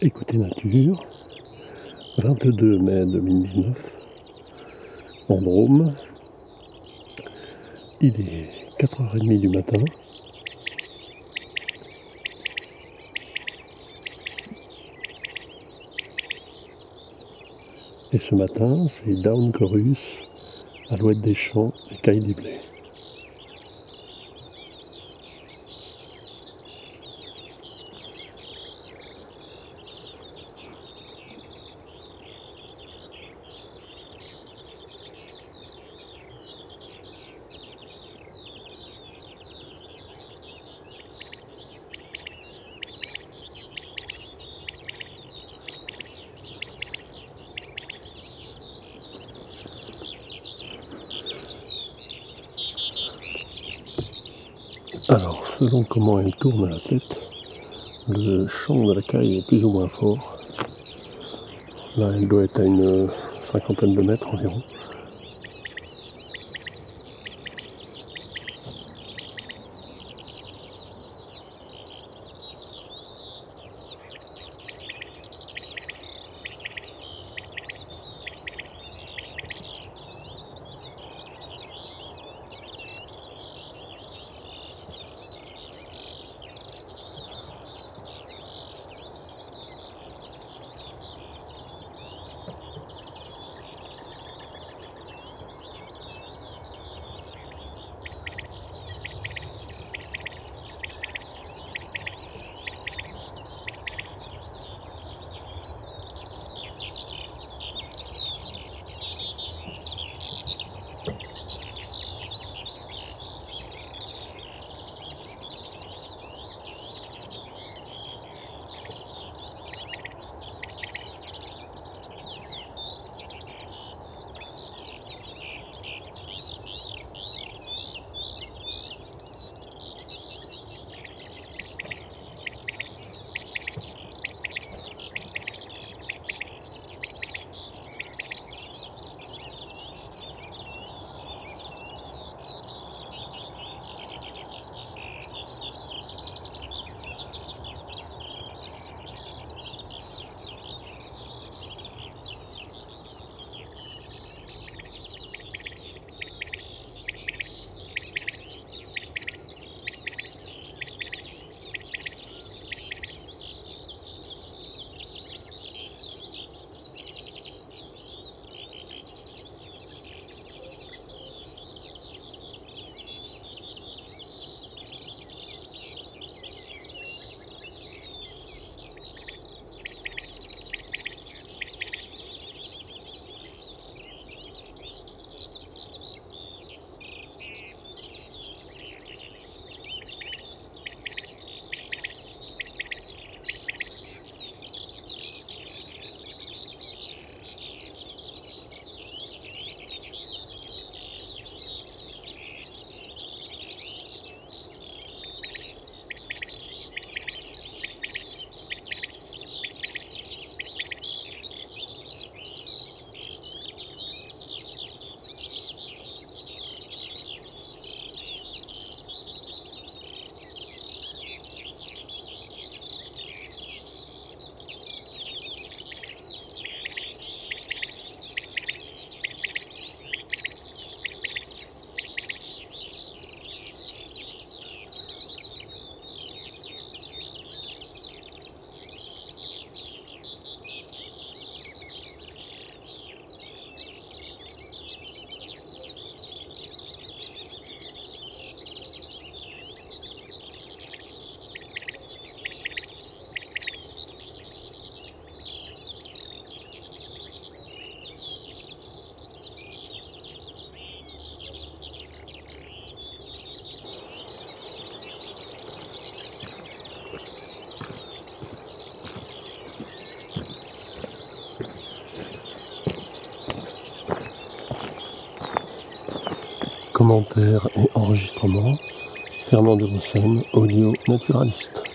Écoutez Nature, 22 mai 2019, en Drôme. Il est 4h30 du matin. Et ce matin, c'est Down Chorus, Alouette des Champs et Caille des Blés. Alors, selon comment elle tourne la tête, le chant de la caille est plus ou moins fort. Là, elle doit être à une cinquantaine de mètres environ. Commentaires et enregistrements, Fernand de Rossem, audio naturaliste.